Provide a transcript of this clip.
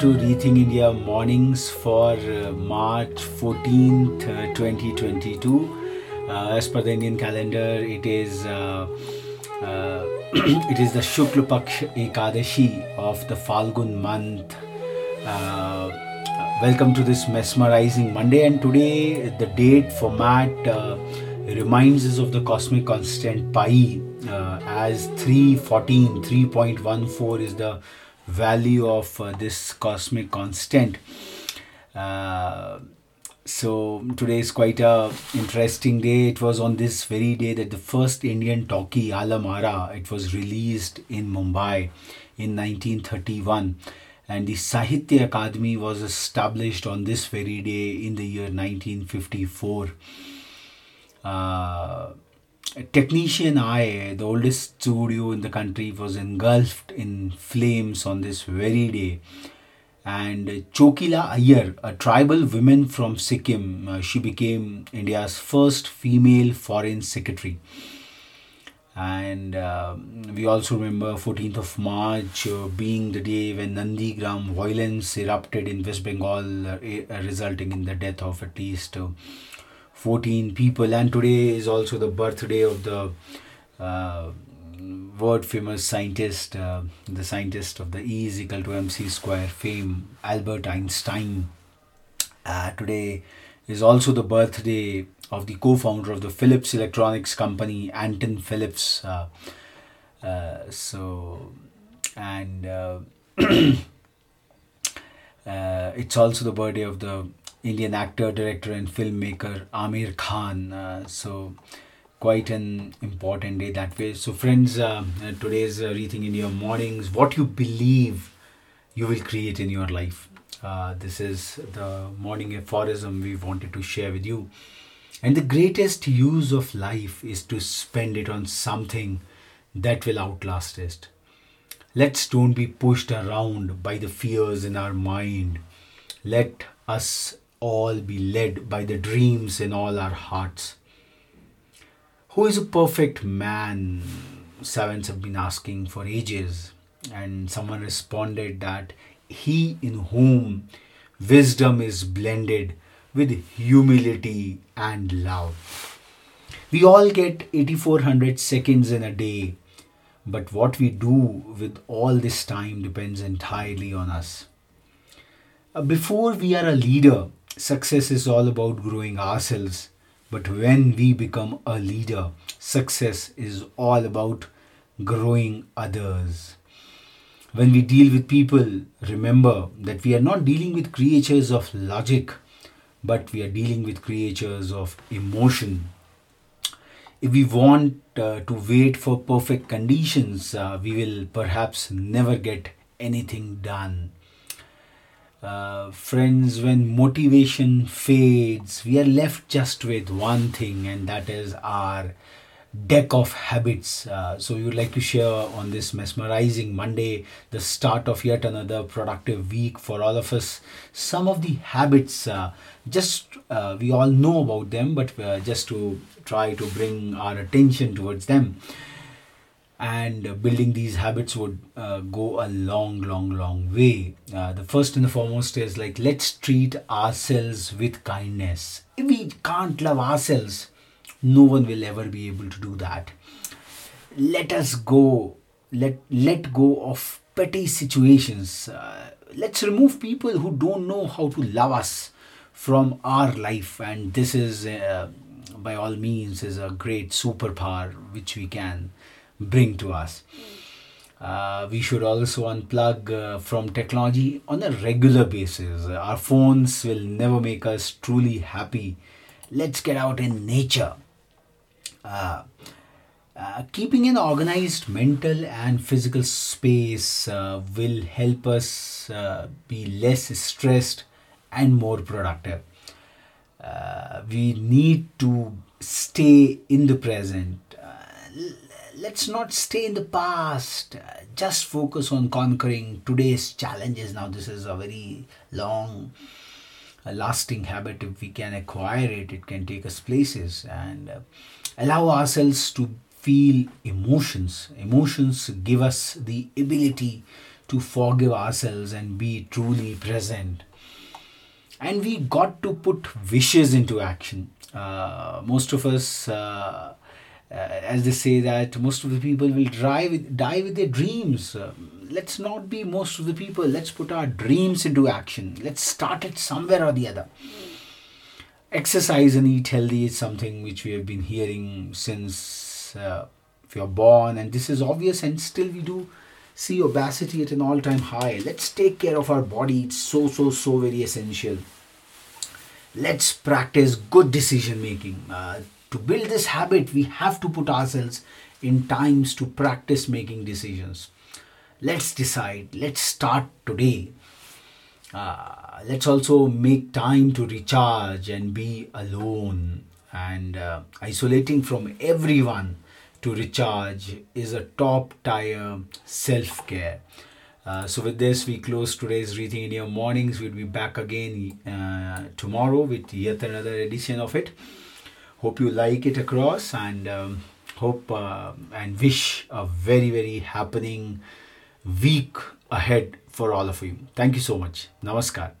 to Rethink India mornings for uh, March 14th, uh, 2022. Uh, as per the Indian calendar, it is uh, uh, it is the Shukla Paksh Ekadashi of the Falgun month. Uh, welcome to this mesmerizing Monday, and today the date format reminds us of the cosmic constant pi as 314, 3.14 is the value of uh, this cosmic constant. Uh, so today is quite a interesting day. It was on this very day that the first Indian talkie Alam Ara it was released in Mumbai in 1931 and the Sahitya Akademi was established on this very day in the year 1954. Uh, Technician Eye, the oldest studio in the country, was engulfed in flames on this very day. And Chokila Iyer, a tribal woman from Sikkim, uh, she became India's first female foreign secretary. And uh, we also remember 14th of March uh, being the day when Nandigram violence erupted in West Bengal, uh, resulting in the death of at least uh, 14 people and today is also the birthday of the uh, world famous scientist uh, the scientist of the e is equal to mc square fame albert einstein. Uh, today is also the birthday of the co-founder of the philips electronics company anton philips. Uh, uh, so and uh, it's also the birthday of the Indian actor, director, and filmmaker Aamir Khan. Uh, so, quite an important day that way. So, friends, uh, today's uh, Rethink India mornings. What you believe you will create in your life. Uh, this is the morning aphorism we wanted to share with you. And the greatest use of life is to spend it on something that will outlast it. Let's don't be pushed around by the fears in our mind. Let us all be led by the dreams in all our hearts. Who is a perfect man? Servants have been asking for ages, and someone responded that he in whom wisdom is blended with humility and love. We all get 8400 seconds in a day, but what we do with all this time depends entirely on us. Before we are a leader, success is all about growing ourselves. But when we become a leader, success is all about growing others. When we deal with people, remember that we are not dealing with creatures of logic, but we are dealing with creatures of emotion. If we want uh, to wait for perfect conditions, uh, we will perhaps never get anything done uh, friends, when motivation fades, we are left just with one thing, and that is our deck of habits. Uh, so, we would like to share on this mesmerizing Monday, the start of yet another productive week for all of us, some of the habits. Uh, just uh, we all know about them, but uh, just to try to bring our attention towards them and building these habits would uh, go a long long long way. Uh, the first and the foremost is like let's treat ourselves with kindness. If we can't love ourselves no one will ever be able to do that. Let us go let let go of petty situations. Uh, let's remove people who don't know how to love us from our life. And this is uh, by all means is a great superpower which we can bring to us. Uh, we should also unplug uh, from technology on a regular basis. Our phones will never make us truly happy. Let's get out in nature. Uh, uh keeping an organized mental and physical space uh, will help us uh, be less stressed and more productive. we need to stay in the present let's not stay in the past. Just focus on conquering today's challenges. Now, this is a very long, lasting habit. If we can acquire it, it can take us places and uh, allow ourselves to feel emotions. Emotions give us the ability to forgive ourselves and be truly present. And we got to put wishes into action. Uh, most of us, uh, uh, as they say, that most of the people will drive, die with their dreams. Uh, let's not be most of the people. Let's put our dreams into action. Let's start it somewhere or the other. Exercise and eat healthy is something which we have been hearing since uh, we are born, and this is obvious, and still we do see obesity at an all time high. Let's take care of our body, it's so, so, so very essential. Let's practice good decision making. Uh, to build this habit, we have to put ourselves in times to practice making decisions. Let's decide, let's start today. Uh, let's also make time to recharge and be alone and uh, isolating from everyone to recharge is a top tier self care. Uh, so with this, we close today's Rethink India mornings. We'll be back again uh, tomorrow with yet another edition of it. Hope you like it across and um, hope uh, and wish a very very happening week ahead for all of you. Thank you so much. Namaskar.